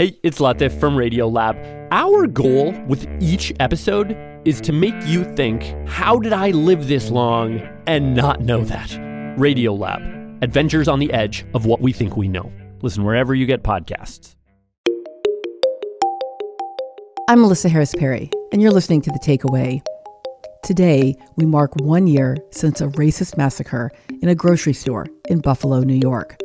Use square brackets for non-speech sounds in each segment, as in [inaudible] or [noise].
Hey, it's Latif from Radiolab. Our goal with each episode is to make you think, how did I live this long and not know that? Radiolab, adventures on the edge of what we think we know. Listen wherever you get podcasts. I'm Melissa Harris Perry, and you're listening to The Takeaway. Today, we mark one year since a racist massacre in a grocery store in Buffalo, New York.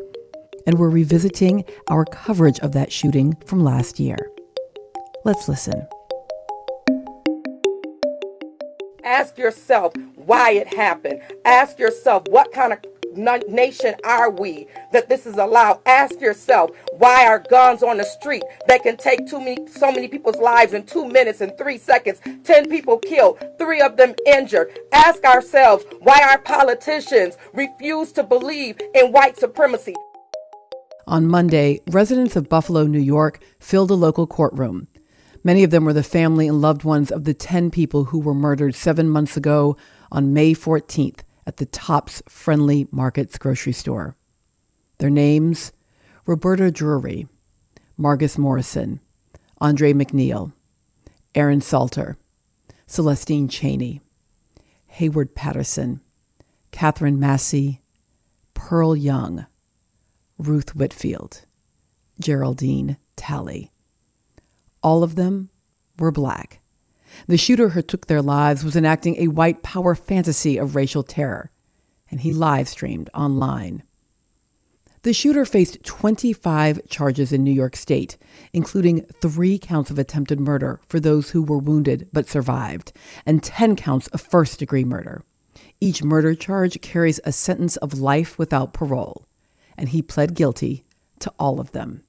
And we're revisiting our coverage of that shooting from last year. Let's listen. Ask yourself why it happened. Ask yourself what kind of nation are we that this is allowed? Ask yourself why are guns on the street that can take too many, so many people's lives in two minutes and three seconds? Ten people killed, three of them injured. Ask ourselves why our politicians refuse to believe in white supremacy. On Monday, residents of Buffalo, New York filled a local courtroom. Many of them were the family and loved ones of the 10 people who were murdered seven months ago on May 14th at the Tops Friendly Markets grocery store. Their names Roberta Drury, Margus Morrison, Andre Mackniel, Aaron Salter, Celestine Chaney, Heyward Patterson, Katherine Massey, Pearl Young, Ruth Whitfield, Geraldine Talley. All of them were black. The shooter who took their lives was enacting a white power fantasy of racial terror, and he live streamed online. The shooter faced 25 charges in New York State, including three counts of attempted murder for those who were wounded but survived, and 10 counts of first degree murder. Each murder charge carries a sentence of life without parole, and he pled guilty to all of them.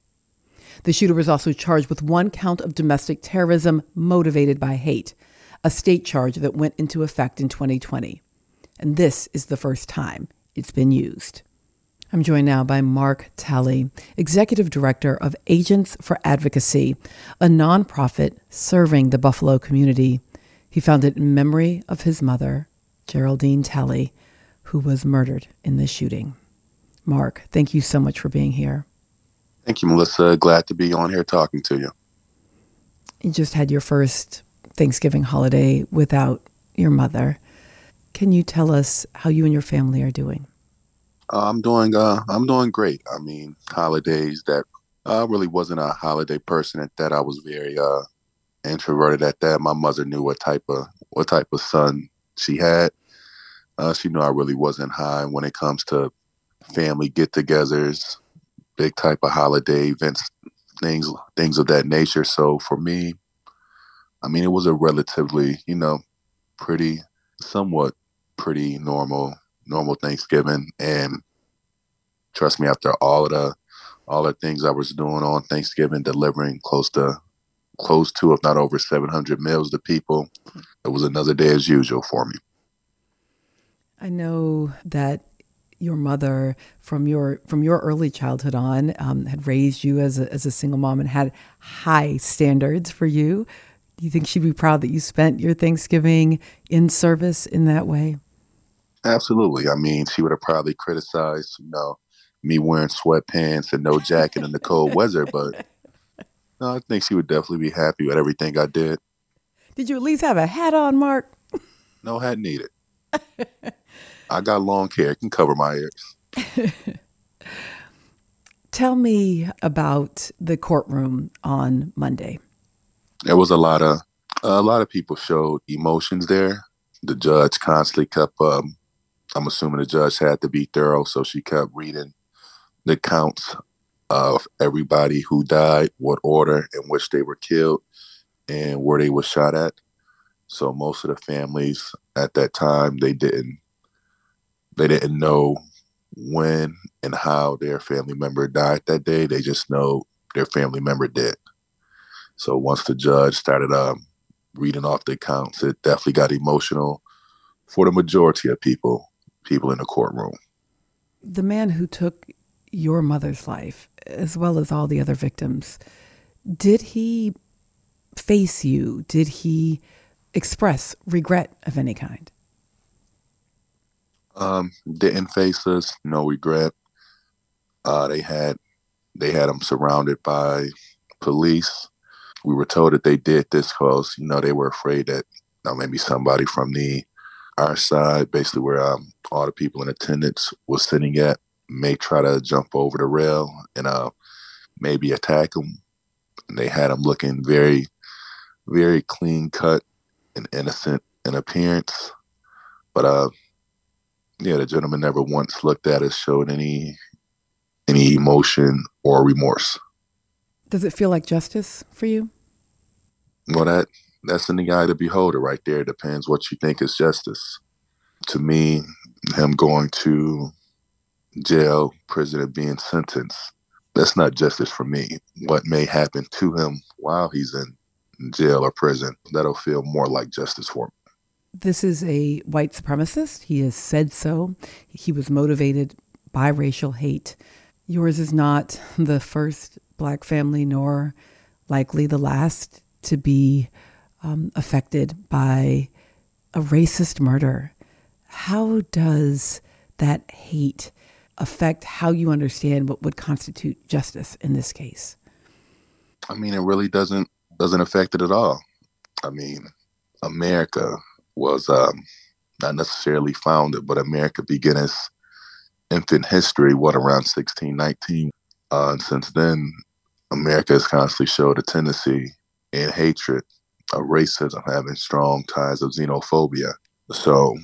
The shooter was also charged with one count of domestic terrorism motivated by hate, a state charge that went into effect in 2020. And this is the first time it's been used. I'm joined now by Mark Talley, Executive Director of Agents for Advocacy, a nonprofit serving the Buffalo community. He founded in memory of his mother, Geraldine Talley, who was murdered in this shooting. Mark, thank you so much for being here. Thank you, Melissa. Glad to be on here talking to you. You just had your first Thanksgiving holiday without your mother. Can you tell us how you and your family are doing? Uh, I'm doing. Uh, I'm doing great. I mean, holidays that I uh, really wasn't a holiday person at that. I was very uh, introverted at that. My mother knew what type of what type of son she had. Uh, she knew I really wasn't high when it comes to family get-togethers, big type of holiday events, things things of that nature. So for me, I mean, it was a relatively, you know, pretty, somewhat pretty normal normal Thanksgiving. And trust me, after all of the all the things I was doing on Thanksgiving, delivering close to close to, if not over 700 meals to people, it was another day as usual for me. I know that your mother from your from your early childhood on um, had raised you as a, as a single mom and had high standards for you. Do you think she'd be proud that you spent your Thanksgiving in service in that way? Absolutely. I mean, she would have probably criticized, you know, me wearing sweatpants and no jacket in the cold weather, but [laughs] no, I think she would definitely be happy with everything I did. Did you at least have a hat on, Mark? No hat needed. [laughs] I got long hair; it can cover my ears. [laughs] Tell me about the courtroom on Monday. There was a lot of a lot of people showed emotions there. The judge constantly kept. Um, I'm assuming the judge had to be thorough, so she kept reading the counts of everybody who died, what order in which they were killed, and where they were shot at. So most of the families at that time they didn't they didn't know when and how their family member died that day. They just know their family member did. So once the judge started um, reading off the accounts, it definitely got emotional for the majority of people, people in the courtroom. The man who took your mother's life, as well as all the other victims, did he face you? Did he express regret of any kind? Um, didn't face us, no regret. Uh, they had they had him surrounded by police. We were told that they did this because, you know, they were afraid that you know, maybe somebody from the our side, basically where um, all the people in attendance was sitting at, may try to jump over the rail and uh, maybe attack them. And they had them looking very, very clean cut and innocent in appearance. But uh, yeah, the gentleman never once looked at us, showed any any emotion or remorse. Does it feel like justice for you? Well, that that's in the eye of the beholder, right there. It depends what you think is justice. To me, him going to jail, prison, and being sentenced, that's not justice for me. What may happen to him while he's in jail or prison, that'll feel more like justice for me. This is a white supremacist. He has said so. He was motivated by racial hate. Yours is not the first black family, nor likely the last to be um, affected by a racist murder. How does that hate affect how you understand what would constitute justice in this case? I mean, it really doesn't doesn't affect it at all. I mean, America was um, not necessarily founded, but America began its infant history, what, around 1619. Uh, and since then, America has constantly showed a tendency in hatred of racism, having strong ties of xenophobia. So,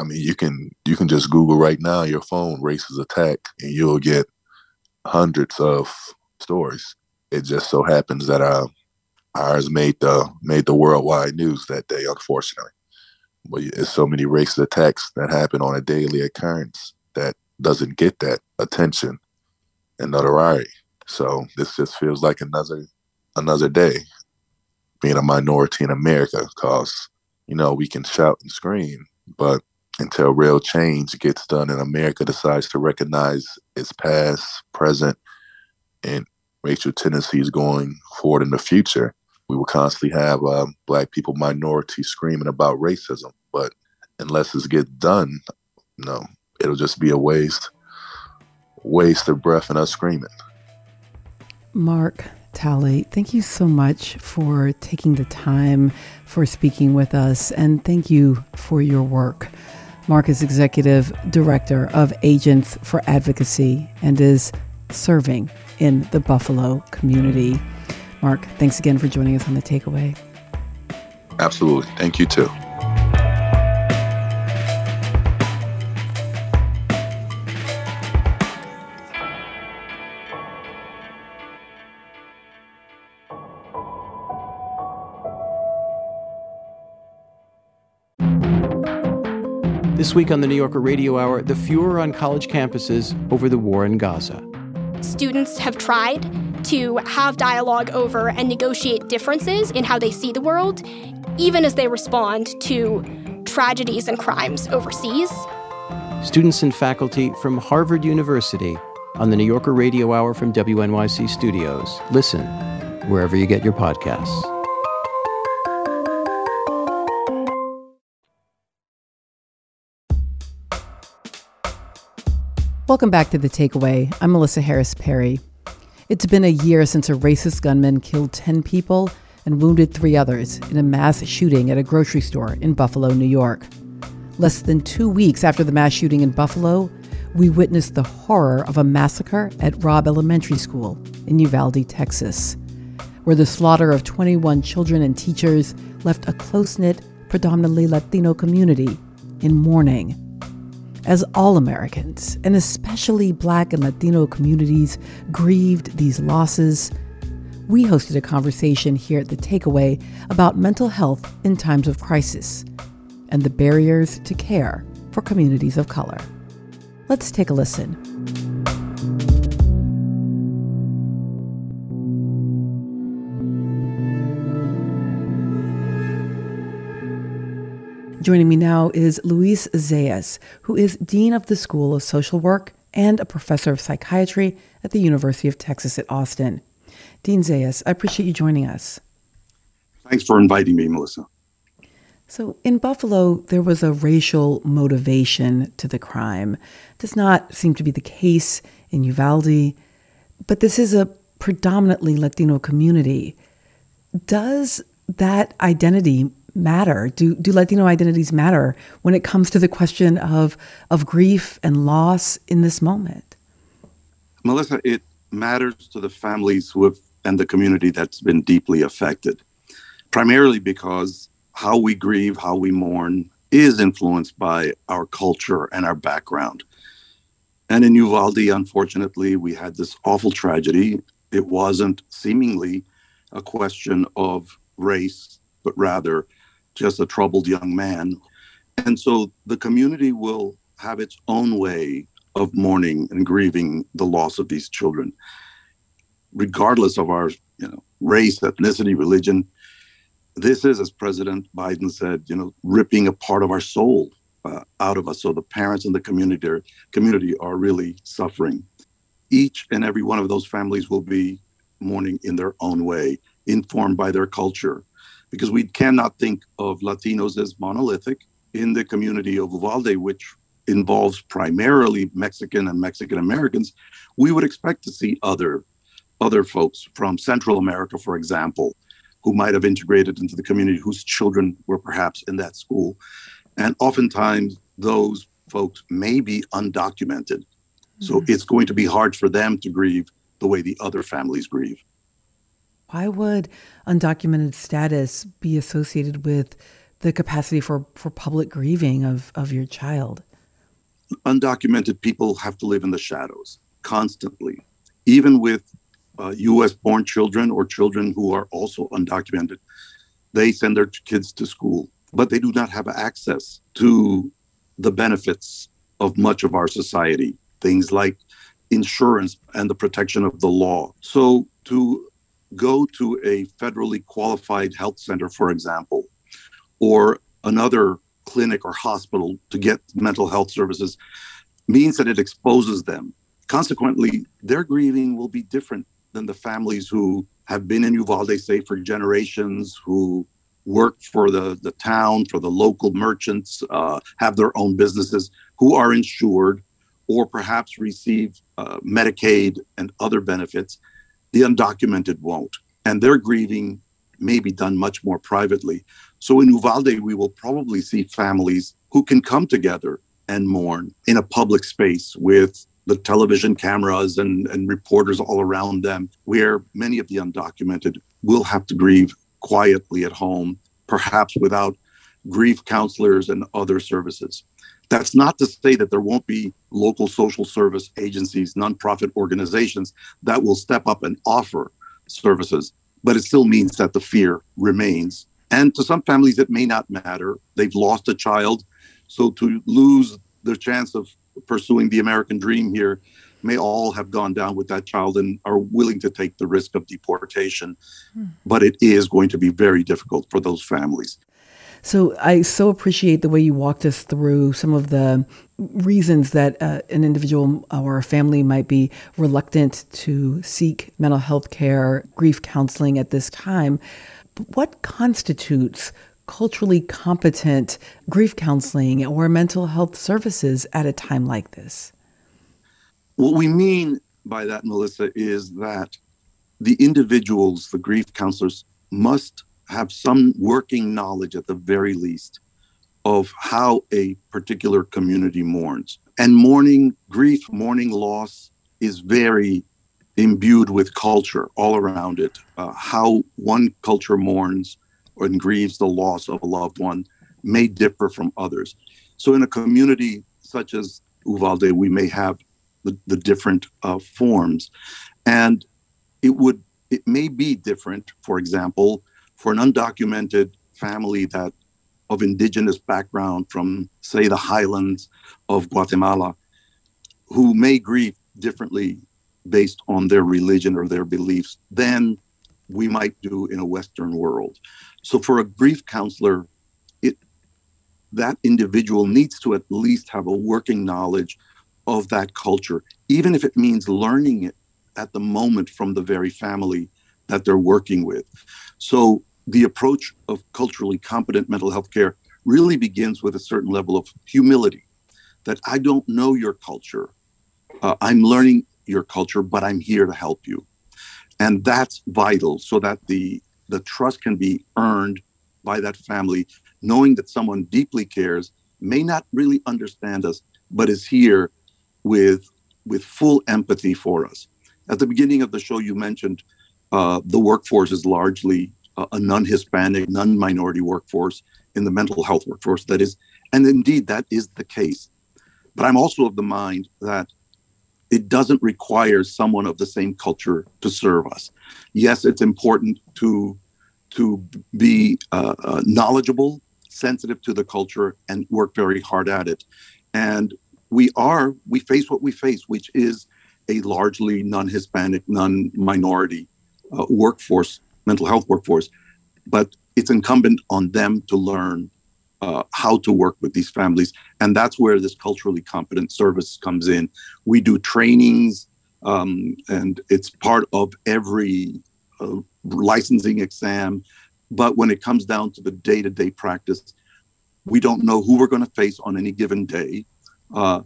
I mean, you can you can just Google right now your phone racist attack, and you'll get hundreds of stories. It just so happens that uh, ours made the made the worldwide news that day, unfortunately. But it's so many racist attacks that happen on a daily occurrence that doesn't get that attention and notoriety. So this just feels like another another day being a minority in America because, you know, we can shout and scream, but until real change gets done and America decides to recognize its past, present, and racial tendencies going forward in the future, we will constantly have um, black people, minorities screaming about racism. But unless it gets done, no, it'll just be a waste, waste of breath and us screaming. Mark, Talley, thank you so much for taking the time for speaking with us, and thank you for your work. Mark is executive director of Agents for Advocacy and is serving in the Buffalo community. Mark, thanks again for joining us on The Takeaway. Absolutely. Thank you too. This week on the New Yorker Radio Hour, the furor on college campuses over the war in Gaza. Students have tried to have dialogue over and negotiate differences in how they see the world, even as they respond to tragedies and crimes overseas. Students and faculty from Harvard University on the New Yorker Radio Hour from WNYC Studios. Listen wherever you get your podcasts. Welcome back to The Takeaway. I'm Melissa Harris Perry. It's been a year since a racist gunman killed 10 people and wounded three others in a mass shooting at a grocery store in Buffalo, New York. Less than two weeks after the mass shooting in Buffalo, we witnessed the horror of a massacre at Robb Elementary School in Uvalde, Texas, where the slaughter of 21 children and teachers left a close knit, predominantly Latino community in mourning as all Americans, and especially Black and Latino communities, grieved these losses, we hosted a conversation here at The Takeaway about mental health in times of crisis and the barriers to care for communities of color. Let's take a listen. Joining me now is Luis Zayas, who is Dean of the School of Social Work and a professor of psychiatry at the University of Texas at Austin. Dean Zayas, I appreciate you joining us. Thanks for inviting me, Melissa. So, in Buffalo, there was a racial motivation to the crime. Does not seem to be the case in Uvalde, but this is a predominantly Latino community. Does that identity matter? Do do Latino identities matter when it comes to the question of of grief and loss in this moment? Melissa, it matters to the families who have and the community that's been deeply affected. Primarily because how we grieve, how we mourn is influenced by our culture and our background. And in Uvalde, unfortunately, we had this awful tragedy. It wasn't seemingly a question of race, but rather just a troubled young man. And so the community will have its own way of mourning and grieving the loss of these children, regardless of our you know, race, ethnicity, religion. This is, as President Biden said, you know, ripping a part of our soul uh, out of us. So the parents and the community are, community are really suffering. Each and every one of those families will be mourning in their own way, informed by their culture, because we cannot think of Latinos as monolithic in the community of Uvalde, which involves primarily Mexican and Mexican Americans. We would expect to see other other folks from Central America, for example, who might have integrated into the community, whose children were perhaps in that school. And oftentimes, those folks may be undocumented. Mm-hmm. So it's going to be hard for them to grieve the way the other families grieve. Why would undocumented status be associated with the capacity for, for public grieving of, of your child? Undocumented people have to live in the shadows constantly, even with uh, US born children or children who are also undocumented. They send their kids to school, but they do not have access to the benefits of much of our society, things like insurance and the protection of the law. So to go to a federally qualified health center, for example, or another clinic or hospital to get mental health services means that it exposes them. Consequently, their grieving will be different than the families who have been in Uvalde, say, for generations, who work for the, the town, for the local merchants, uh, have their own businesses, who are insured or perhaps receive uh, Medicaid and other benefits the undocumented won't. And their grieving may be done much more privately. So in Uvalde, we will probably see families who can come together and mourn in a public space with the television cameras and, and reporters all around them, where many of the undocumented will have to grieve quietly at home, perhaps without grief counselors and other services. That's not to say that there won't be local social service agencies, nonprofit organizations that will step up and offer services, but it still means that the fear remains. And to some families, it may not matter. They've lost a child. So to lose their chance of pursuing the American dream here may all have gone down with that child and are willing to take the risk of deportation. Hmm. But it is going to be very difficult for those families. So I so appreciate the way you walked us through some of the reasons that uh, an individual or a family might be reluctant to seek mental health care, grief counseling at this time. But what constitutes culturally competent grief counseling or mental health services at a time like this? What we mean by that, Melissa, is that the individuals, the grief counselors, must have some working knowledge at the very least of how a particular community mourns. And mourning, grief, mourning loss is very imbued with culture all around it. Uh, how one culture mourns and grieves the loss of a loved one may differ from others. So, in a community such as Uvalde, we may have the, the different uh, forms, and it would it may be different. For example, for an undocumented family that of indigenous background from, say, the highlands of Guatemala, who may grieve differently based on their religion or their beliefs than we might do in a Western world. So, for a grief counselor, it that individual needs to at least have a working knowledge of that culture, even if it means learning it at the moment from the very family that they're working with. So, the approach of culturally competent mental health care really begins with a certain level of humility that I don't know your culture. Uh, I'm learning your culture, but I'm here to help you. And that's vital so that the, the trust can be earned by that family, knowing that someone deeply cares, may not really understand us, but is here with, with full empathy for us. At the beginning of the show, you mentioned uh, the workforce is largely a, a non Hispanic, non minority workforce in the mental health workforce. That is, and indeed, that is the case. But I'm also of the mind that it doesn't require someone of the same culture to serve us. Yes, it's important to to be uh, uh, knowledgeable, sensitive to the culture, and work very hard at it. And we are we face what we face, which is a largely non-Hispanic, non-minority uh, workforce, mental health workforce. But it's incumbent on them to learn uh, how to work with these families. And that's where this culturally competent service comes in. We do trainings, um, and it's part of every uh, licensing exam. But when it comes down to the day to day practice, we don't know who we're going to face on any given day. Uh,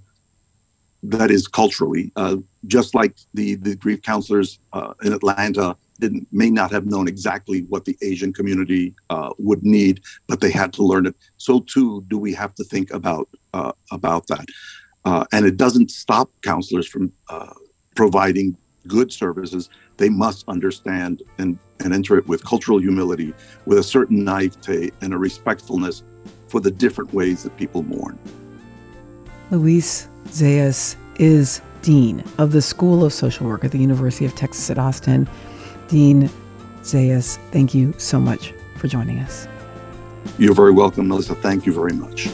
that is culturally, uh, just like the, the grief counselors uh, in Atlanta didn't may not have known exactly what the Asian community uh, would need, but they had to learn it. So too do we have to think about uh, about that, uh, and it doesn't stop counselors from uh, providing good services. They must understand and and enter it with cultural humility, with a certain naivete and a respectfulness for the different ways that people mourn. Luis Zayas is Dean of the School of Social Work at the University of Texas at Austin. Dean Zayas, thank you so much for joining us. You're very welcome, Melissa. Thank you very much.